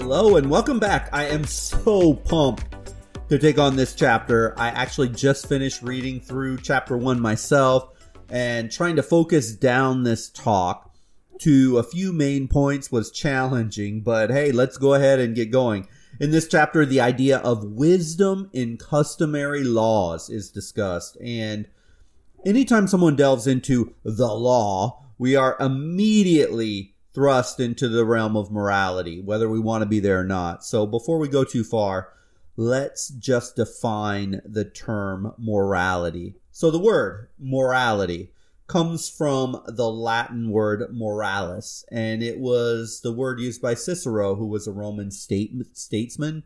Hello and welcome back. I am so pumped to take on this chapter. I actually just finished reading through chapter one myself and trying to focus down this talk to a few main points was challenging, but hey, let's go ahead and get going. In this chapter, the idea of wisdom in customary laws is discussed. And anytime someone delves into the law, we are immediately thrust into the realm of morality, whether we want to be there or not. So before we go too far, let's just define the term morality. So the word morality comes from the Latin word moralis, and it was the word used by Cicero, who was a Roman state, statesman,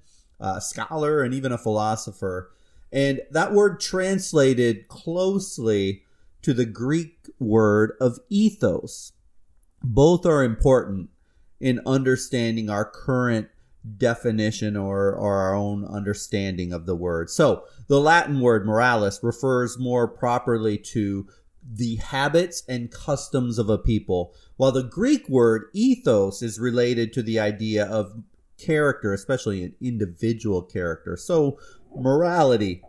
scholar, and even a philosopher. And that word translated closely to the Greek word of ethos. Both are important in understanding our current definition or, or our own understanding of the word. So the Latin word moralis refers more properly to the habits and customs of a people, while the Greek word ethos is related to the idea of character, especially an individual character. So morality,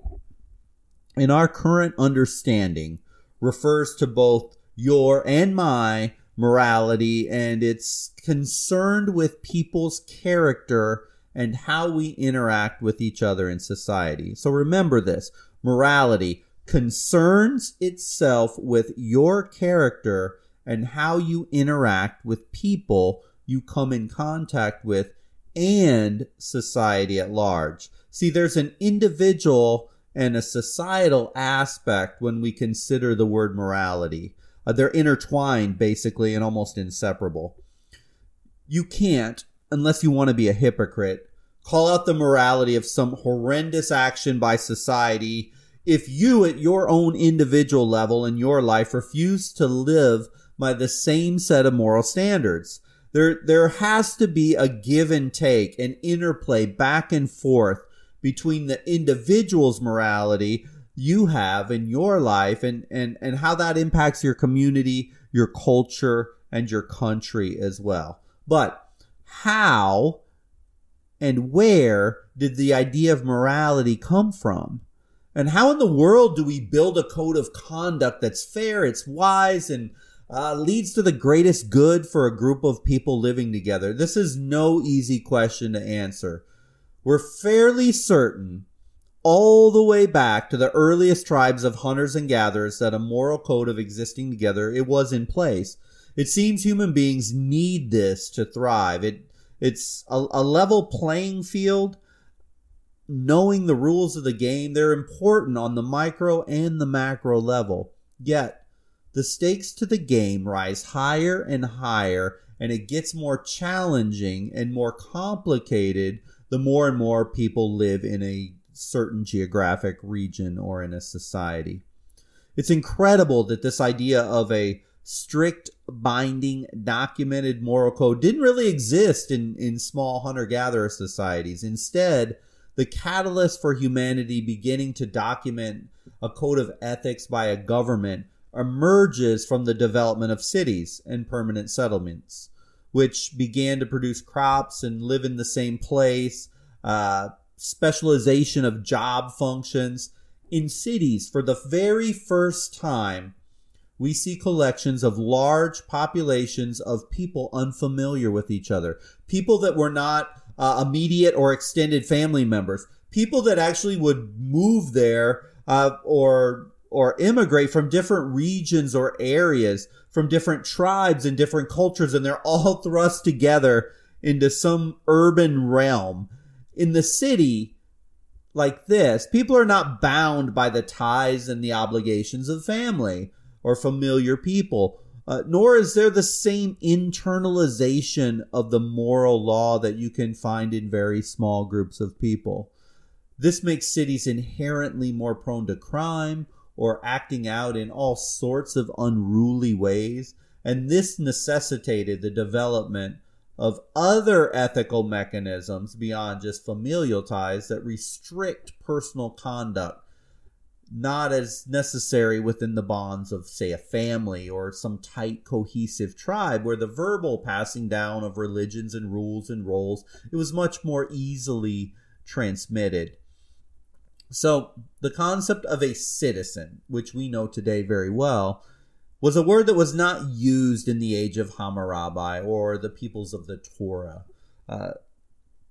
in our current understanding, refers to both your and my morality, and it's concerned with people's character and how we interact with each other in society. So remember this morality concerns itself with your character and how you interact with people you come in contact with and society at large. See, there's an individual and a societal aspect when we consider the word morality. Uh, they're intertwined basically and almost inseparable. You can't, unless you want to be a hypocrite, call out the morality of some horrendous action by society if you at your own individual level in your life refuse to live by the same set of moral standards. There, there has to be a give and take, an interplay back and forth between the individual's morality you have in your life and, and, and how that impacts your community, your culture, and your country as well. But how and where did the idea of morality come from? And how in the world do we build a code of conduct that's fair, it's wise, and uh, leads to the greatest good for a group of people living together? This is no easy question to answer. We're fairly certain, all the way back to the earliest tribes of hunters and gatherers, that a moral code of existing together it was in place. It seems human beings need this to thrive. It it's a, a level playing field knowing the rules of the game, they're important on the micro and the macro level. Yet, the stakes to the game rise higher and higher, and it gets more challenging and more complicated the more and more people live in a certain geographic region or in a society. It's incredible that this idea of a strict, binding, documented moral code didn't really exist in, in small hunter gatherer societies. Instead, the catalyst for humanity beginning to document a code of ethics by a government emerges from the development of cities and permanent settlements, which began to produce crops and live in the same place, uh, specialization of job functions. In cities, for the very first time, we see collections of large populations of people unfamiliar with each other, people that were not uh, immediate or extended family members, people that actually would move there uh, or or immigrate from different regions or areas, from different tribes and different cultures, and they're all thrust together into some urban realm. In the city, like this, people are not bound by the ties and the obligations of family or familiar people. Uh, nor is there the same internalization of the moral law that you can find in very small groups of people. This makes cities inherently more prone to crime or acting out in all sorts of unruly ways, and this necessitated the development of other ethical mechanisms beyond just familial ties that restrict personal conduct not as necessary within the bonds of, say, a family or some tight, cohesive tribe, where the verbal passing down of religions and rules and roles it was much more easily transmitted. So, the concept of a citizen, which we know today very well, was a word that was not used in the age of Hammurabi or the peoples of the Torah. Uh,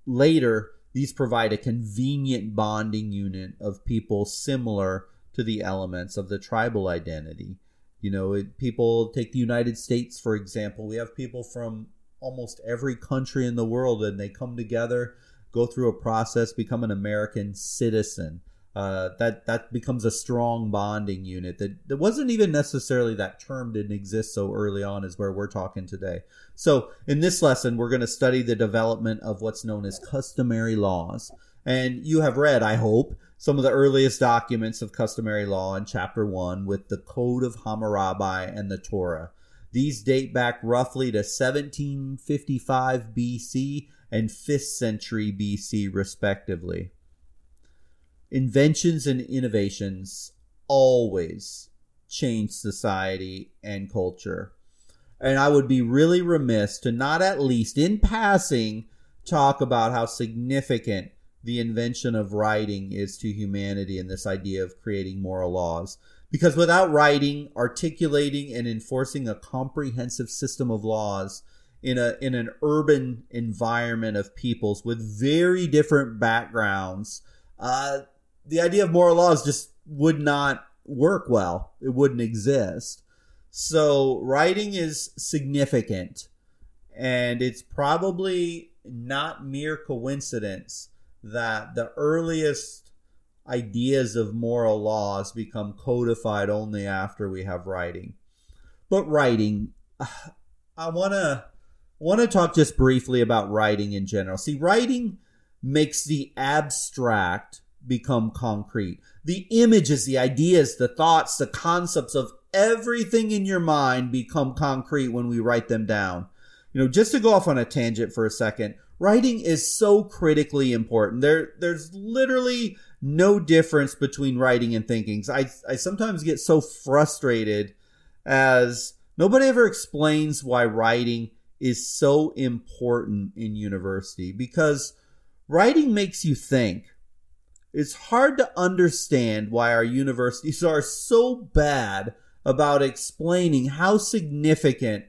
later, these provide a convenient bonding unit of people similar to the elements of the tribal identity. You know, it, people take the United States, for example. We have people from almost every country in the world, and they come together, go through a process, become an American citizen. Uh, that that becomes a strong bonding unit that, that wasn't even necessarily that term didn't exist so early on as where we're talking today so in this lesson we're going to study the development of what's known as customary laws and you have read i hope some of the earliest documents of customary law in chapter 1 with the Code of Hammurabi and the Torah. These date back roughly to 1755 BC and 5th century BC, respectively. Inventions and innovations always change society and culture. And I would be really remiss to not at least in passing talk about how significant the invention of writing is to humanity and this idea of creating moral laws. Because without writing, articulating, and enforcing a comprehensive system of laws in a in an urban environment of peoples with very different backgrounds, uh, the idea of moral laws just would not work well. It wouldn't exist. So writing is significant, and it's probably not mere coincidence that the earliest ideas of moral laws become codified only after we have writing. But writing, I want to want to talk just briefly about writing in general. See, writing makes the abstract become concrete. The images, the ideas, the thoughts, the concepts of everything in your mind become concrete when we write them down. You know, just to go off on a tangent for a second, writing is so critically important. There, there's literally no difference between writing and thinking. I, I sometimes get so frustrated as nobody ever explains why writing is so important in university because writing makes you think. It's hard to understand why our universities are so bad about explaining how significant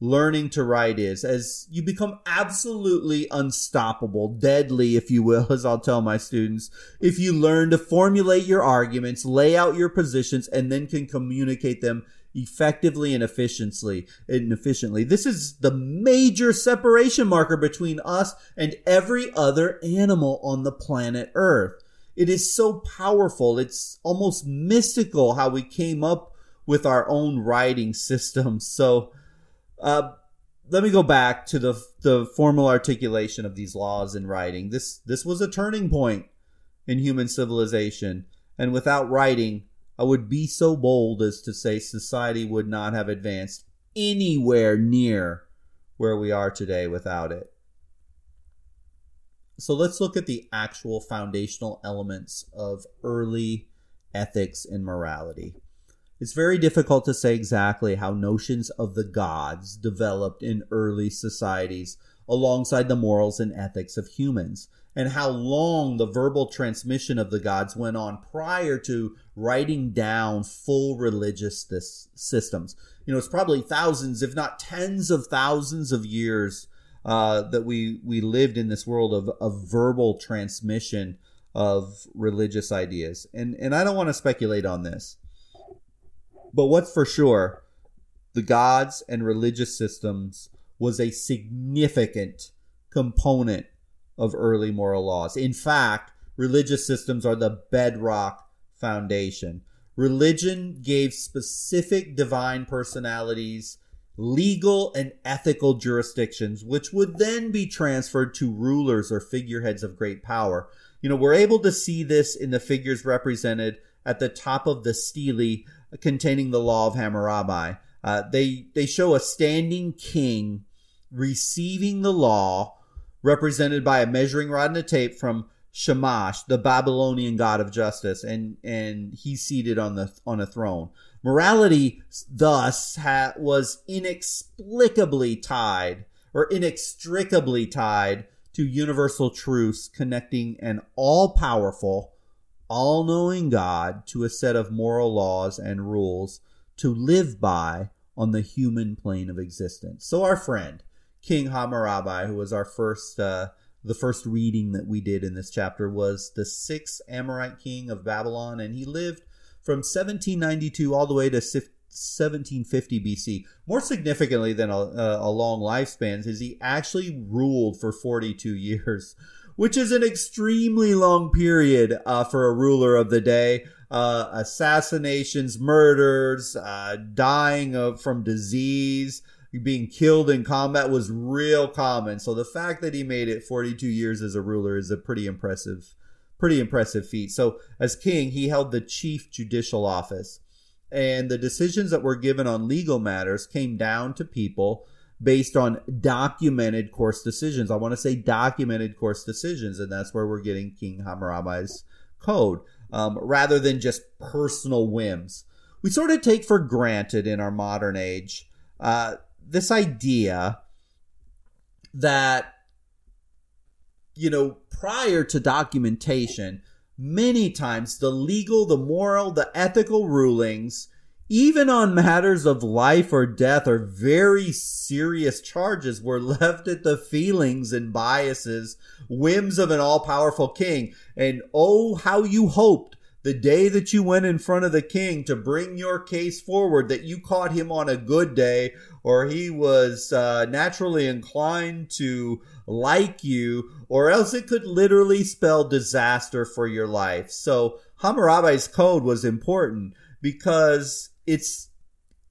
learning to write is as you become absolutely unstoppable, deadly, if you will, as I'll tell my students. If you learn to formulate your arguments, lay out your positions, and then can communicate them effectively and efficiently and efficiently. This is the major separation marker between us and every other animal on the planet Earth. It is so powerful. It's almost mystical how we came up with our own writing system. So, uh, let me go back to the the formal articulation of these laws in writing. This this was a turning point in human civilization, and without writing, I would be so bold as to say society would not have advanced anywhere near where we are today without it. So let's look at the actual foundational elements of early ethics and morality. It's very difficult to say exactly how notions of the gods developed in early societies alongside the morals and ethics of humans, and how long the verbal transmission of the gods went on prior to writing down full religious systems. You know, it's probably thousands, if not tens of thousands of years uh, that we, we lived in this world of, of verbal transmission of religious ideas. And, and I don't want to speculate on this. But what's for sure, the gods and religious systems was a significant component of early moral laws. In fact, religious systems are the bedrock foundation. Religion gave specific divine personalities legal and ethical jurisdictions, which would then be transferred to rulers or figureheads of great power. You know, we're able to see this in the figures represented at the top of the stele containing the law of Hammurabi. Uh, they they show a standing king receiving the law, represented by a measuring rod and a tape from Shamash, the Babylonian god of justice, and and he's seated on the on a throne. Morality thus ha- was inexplicably tied or inextricably tied to universal truths connecting an all-powerful, all-knowing God to a set of moral laws and rules to live by on the human plane of existence. So our friend King Hammurabi, who was our first uh, the first reading that we did in this chapter was the sixth Amorite king of Babylon, and he lived from 1792 all the way to 1750 BC. More significantly than a, a long lifespan is he actually ruled for 42 years, which is an extremely long period uh, for a ruler of the day. Uh, assassinations, murders, uh, dying of, from disease, being killed in combat was real common. So the fact that he made it 42 years as a ruler is a pretty impressive, pretty impressive feat. So as king, he held the chief judicial office, and the decisions that were given on legal matters came down to people based on documented course decisions. I want to say documented course decisions, and that's where we're getting King Hammurabi's code, um, rather than just personal whims. We sort of take for granted in our modern age uh, this idea that you know prior to documentation many times the legal the moral the ethical rulings even on matters of life or death or very serious charges were left at the feelings and biases whims of an all-powerful king. And oh how you hoped the day that you went in front of the king to bring your case forward that you caught him on a good day or he was uh, naturally inclined to like you or else it could literally spell disaster for your life so hammurabi's code was important because it's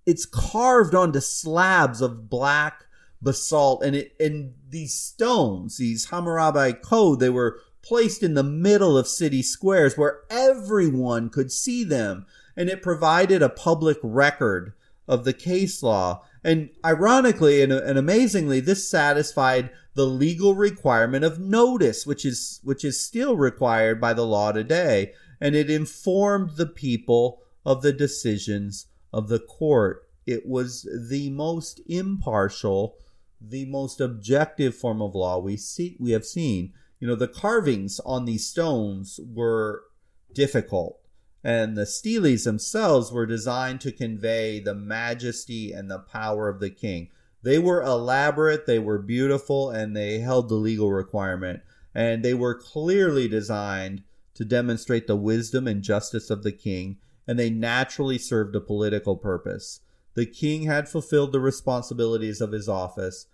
it's carved onto slabs of black basalt and it and these stones these hammurabi code they were placed in the middle of city squares where everyone could see them, and it provided a public record of the case law. And ironically and, and amazingly, this satisfied the legal requirement of notice, which is which is still required by the law today, and it informed the people of the decisions of the court. It was the most impartial, the most objective form of law we see we have seen you know, the carvings on these stones were difficult, and the steles themselves were designed to convey the majesty and the power of the king. They were elaborate, they were beautiful, and they held the legal requirement. And they were clearly designed to demonstrate the wisdom and justice of the king, and they naturally served a political purpose. The king had fulfilled the responsibilities of his office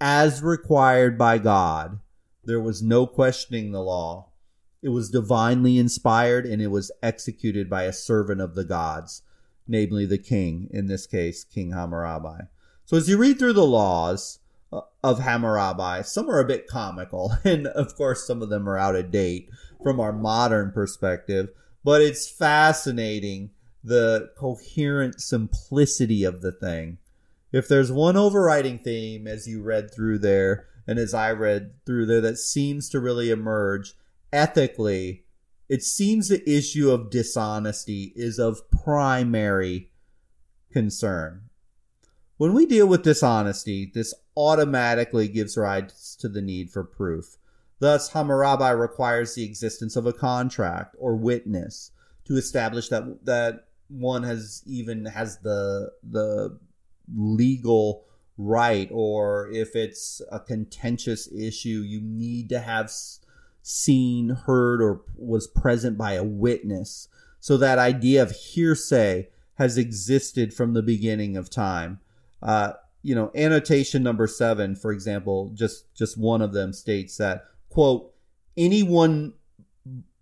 as required by God there was no questioning the law. It was divinely inspired and it was executed by a servant of the gods, namely the king, in this case, King Hammurabi. So as you read through the laws uh, of Hammurabi, some are a bit comical, and of course, some of them are out of date from our modern perspective, but it's fascinating the coherent simplicity of the thing. If there's one overriding theme as you read through there, and as I read through there that seems to really emerge ethically. It seems the issue of dishonesty is of primary concern. When we deal with dishonesty, this automatically gives rise to the need for proof. Thus, Hammurabi requires the existence of a contract or witness to establish that that one has even has the the legal right or if it's a contentious issue you need to have seen heard or was present by a witness so that idea of hearsay has existed from the beginning of time uh, you know annotation number seven for example just just one of them states that quote anyone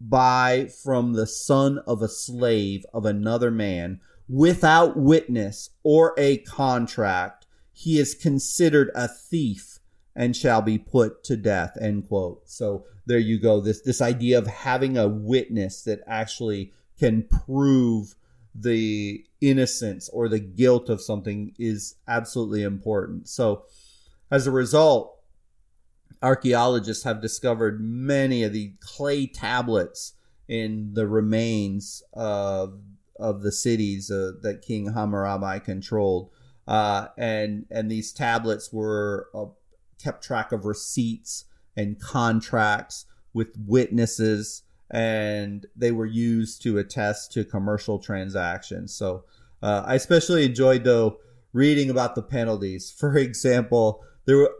buy from the son of a slave of another man without witness or a contract he is considered a thief and shall be put to death end quote. So there you go. This this idea of having a witness that actually can prove the innocence or the guilt of something is absolutely important. So as a result archaeologists have discovered many of the clay tablets in the remains of of the cities uh, that King Hammurabi controlled, uh, and and these tablets were uh, kept track of receipts and contracts with witnesses, and they were used to attest to commercial transactions. So uh, I especially enjoyed though reading about the penalties. For example, there were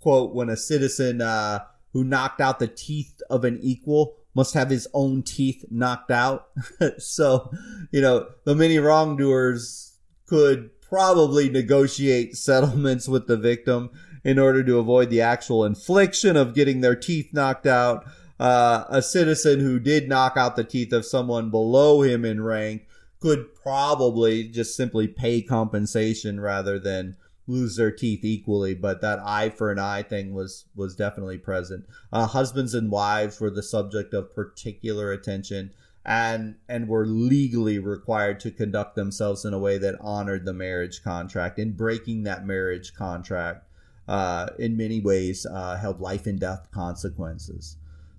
quote when a citizen uh, who knocked out the teeth of an equal must have his own teeth knocked out. so, you know, the many wrongdoers could probably negotiate settlements with the victim in order to avoid the actual infliction of getting their teeth knocked out. Uh, a citizen who did knock out the teeth of someone below him in rank could probably just simply pay compensation rather than lose their teeth equally, but that eye for an eye thing was was definitely present. Uh, husbands and wives were the subject of particular attention, and and were legally required to conduct themselves in a way that honored the marriage contract. In breaking that marriage contract, uh, in many ways, uh, held life and death consequences.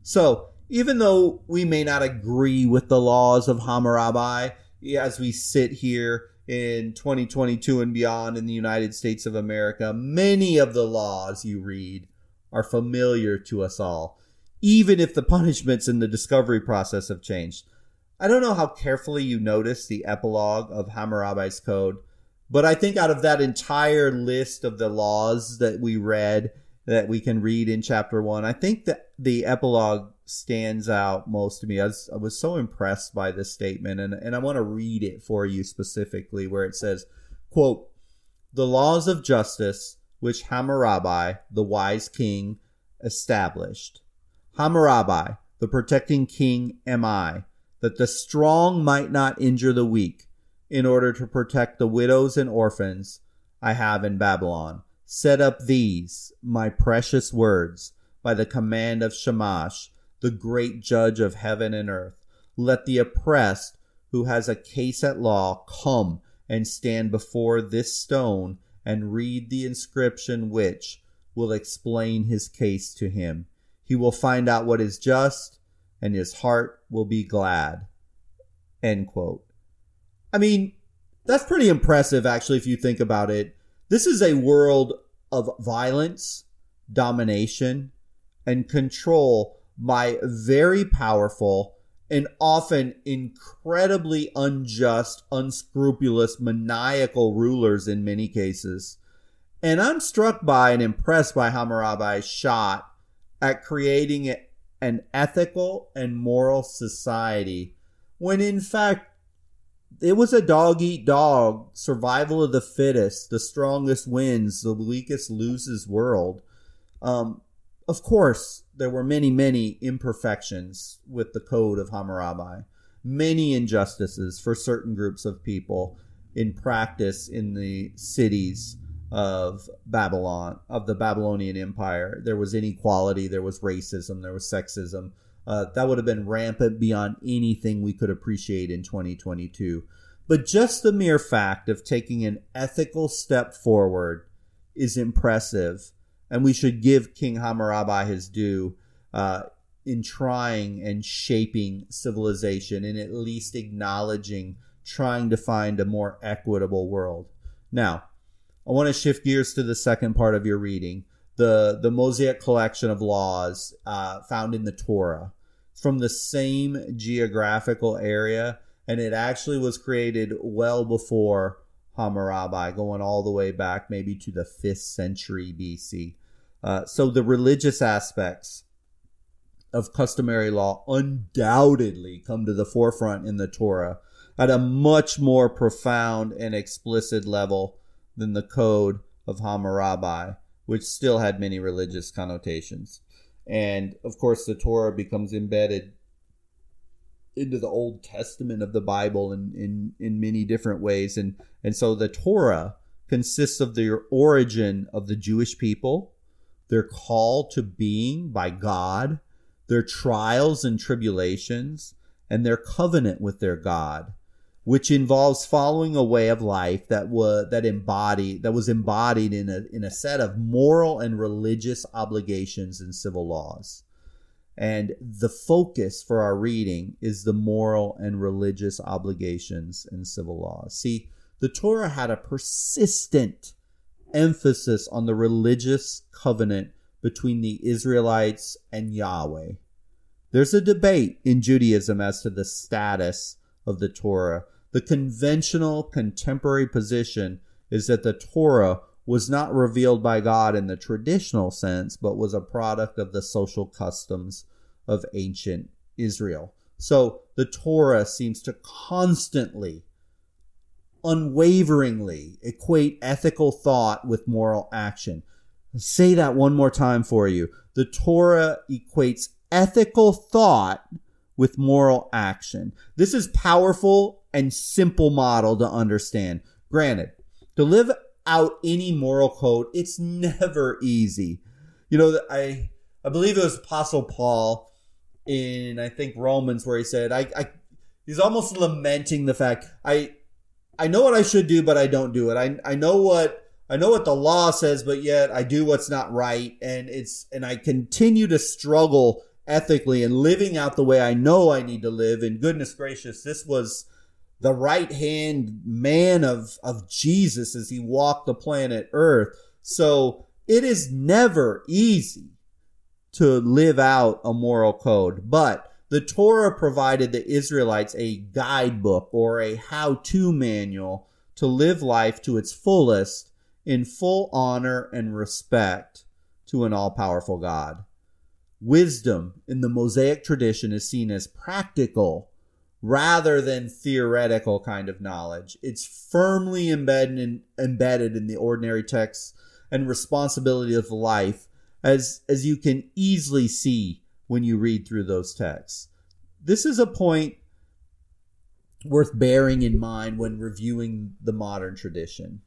So even though we may not agree with the laws of Hammurabi, as we sit here in 2022 and beyond in the United States of America, many of the laws you read are familiar to us all, even if the punishments in the discovery process have changed. I don't know how carefully you noticed the epilogue of Hammurabi's Code, but I think out of that entire list of the laws that we read, that we can read in chapter one, I think that the epilogue stands out most to me. I was, I was so impressed by this statement, and, and I want to read it for you specifically, where it says, quote, The laws of justice which Hammurabi, the wise king, established. Hammurabi, the protecting king, am I, that the strong might not injure the weak, in order to protect the widows and orphans I have in Babylon. Set up these, my precious words, by the command of Shamash, the great judge of heaven and earth. Let the oppressed who has a case at law come and stand before this stone and read the inscription which will explain his case to him. He will find out what is just and his heart will be glad. End quote. I mean, that's pretty impressive actually if you think about it. This is a world of violence, domination, and control by very powerful and often incredibly unjust, unscrupulous, maniacal rulers in many cases. And I'm struck by and impressed by Hammurabi's shot at creating an ethical and moral society when in fact it was a dog eat dog, survival of the fittest, the strongest wins, the weakest loses world. Um, of course, there were many, many imperfections with the code of Hammurabi, many injustices for certain groups of people in practice in the cities of Babylon, of the Babylonian Empire. There was inequality, there was racism, there was sexism. Uh, that would have been rampant beyond anything we could appreciate in 2022. But just the mere fact of taking an ethical step forward is impressive and we should give King Hammurabi his due uh, in trying and shaping civilization and at least acknowledging trying to find a more equitable world. Now, I want to shift gears to the second part of your reading, the the Mosaic collection of laws uh, found in the Torah, from the same geographical area, and it actually was created well before Hammurabi, going all the way back maybe to the 5th century BC. Uh, so the religious aspects of customary law undoubtedly come to the forefront in the Torah at a much more profound and explicit level than the code of Hammurabi, which still had many religious connotations. And of course, the Torah becomes embedded into the Old Testament of the Bible in, in, in many different ways. And, and so the Torah consists of the origin of the Jewish people, their call to being by God, their trials and tribulations, and their covenant with their God. Which involves following a way of life that was that embodied that was embodied in a in a set of moral and religious obligations and civil laws. And the focus for our reading is the moral and religious obligations and civil laws. See, the Torah had a persistent emphasis on the religious covenant between the Israelites and Yahweh. There's a debate in Judaism as to the status of the Torah. The conventional contemporary position is that the Torah was not revealed by God in the traditional sense, but was a product of the social customs of ancient Israel. So the Torah seems to constantly, unwaveringly equate ethical thought with moral action. I'll say that one more time for you. The Torah equates ethical thought with moral action. This is powerful and simple model to understand. Granted, to live out any moral code, it's never easy. You know, I I believe it was Apostle Paul in I think Romans where he said, I, I he's almost lamenting the fact I I know what I should do, but I don't do it. I I know what I know what the law says, but yet I do what's not right, and it's and I continue to struggle ethically and living out the way I know I need to live. And goodness gracious, this was the right hand man of, of Jesus as he walked the planet Earth. So it is never easy to live out a moral code, but the Torah provided the Israelites a guidebook or a how to manual to live life to its fullest in full honor and respect to an all powerful God. Wisdom in the Mosaic tradition is seen as practical rather than theoretical kind of knowledge. It's firmly embedded in, embedded in the ordinary texts and responsibility of life, as, as you can easily see when you read through those texts. This is a point worth bearing in mind when reviewing the modern tradition.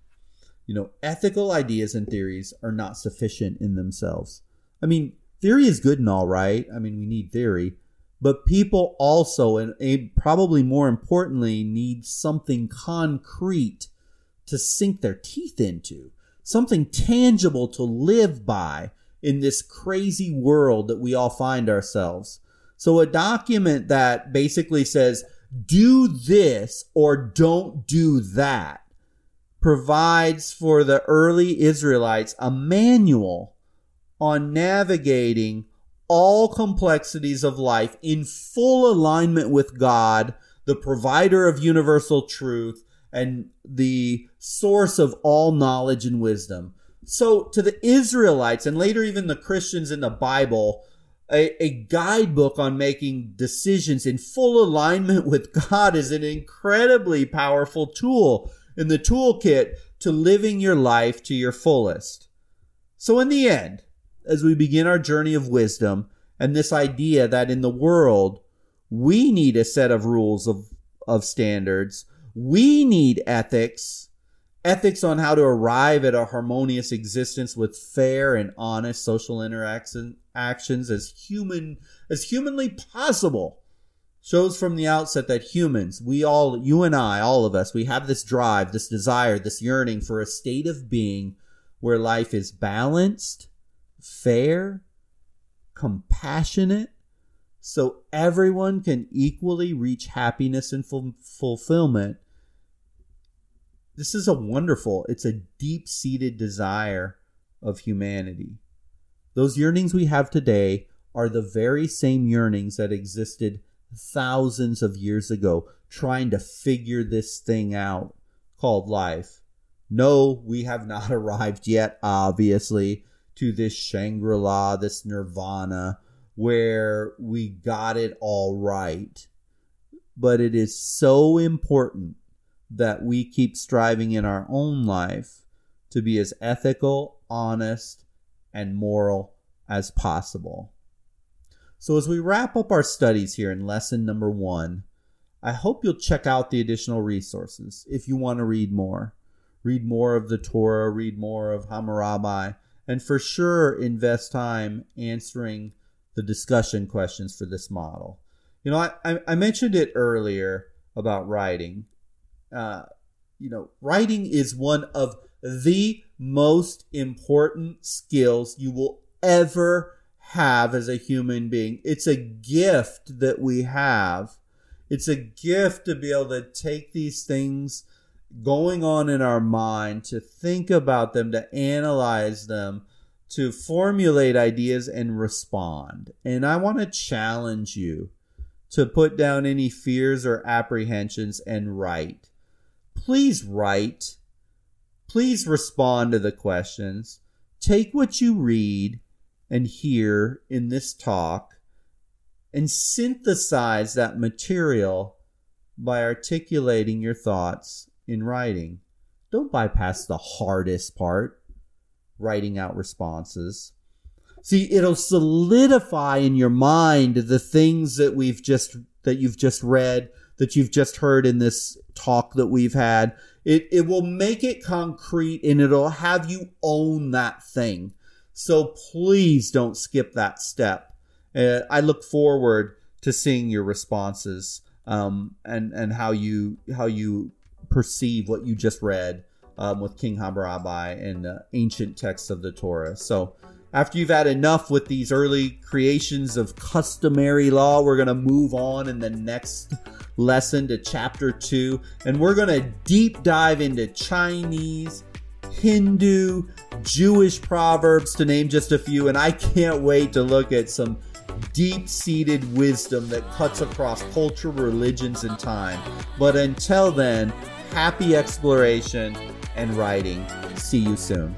You know, ethical ideas and theories are not sufficient in themselves. I mean, theory is good and all right. I mean, we need theory, but people also, and probably more importantly, need something concrete to sink their teeth into, something tangible to live by in this crazy world that we all find ourselves. So a document that basically says, do this or don't do that provides for the early Israelites a manual on navigating all complexities of life in full alignment with God, the provider of universal truth and the source of all knowledge and wisdom. So, to the Israelites and later even the Christians in the Bible, a, a, guidebook on making decisions in full alignment with God is an incredibly powerful tool in the toolkit to living your life to your fullest. So, in the end, as we begin our journey of wisdom and this idea that in the world, we need a set of rules of, of standards. We need ethics, ethics on how to arrive at a harmonious existence with fair and honest social interaction actions as human as humanly possible shows from the outset that humans we all you and i all of us we have this drive this desire this yearning for a state of being where life is balanced fair, compassionate, so everyone can equally reach happiness and ful- fulfillment. This is a wonderful, it's a deep seated desire of humanity. Those yearnings we have today are the very same yearnings that existed thousands of years ago, trying to figure this thing out called life. No, we have not arrived yet, obviously to this Shangri La, this Nirvana, where we got it all right. But it is so important that we keep striving in our own life to be as ethical, honest, and moral as possible. So, as we wrap up our studies here in lesson number one, I hope you'll check out the additional resources if you want to read more. Read more of the Torah, read more of Hammurabi, and for sure invest time answering the discussion questions for this model. You know, I, I mentioned it earlier about writing. uh, you know, writing is one of the most important skills you will ever have as a human being. It's a gift that we have. It's a gift to be able to take these things going on in our mind, to think about them, to analyze them, to formulate ideas and respond. And I want to challenge you to put down any fears or apprehensions and write. Please write. Please respond to the questions. Take what you read and hear in this talk and synthesize that material by articulating your thoughts in writing. Don't bypass the hardest part, writing out responses. See, it'll solidify in your mind the things that we've just, that you've just read, that you've just heard in this talk that we've had. It, it will make it concrete and it'll have you own that thing. So please don't skip that step. Uh, I look forward to seeing your responses um, and and how you how you perceive what you just read um, with King Hammurabi and uh, ancient texts of the Torah. So after you've had enough with these early creations of customary law, we're going to move on in the next lesson to chapter two, and we're going to deep dive into Chinese, Hindu, Jewish proverbs, to name just a few. And I can't wait to look at some deep seated wisdom that cuts across culture, religions, and time. But until then, happy exploration and writing. See you soon.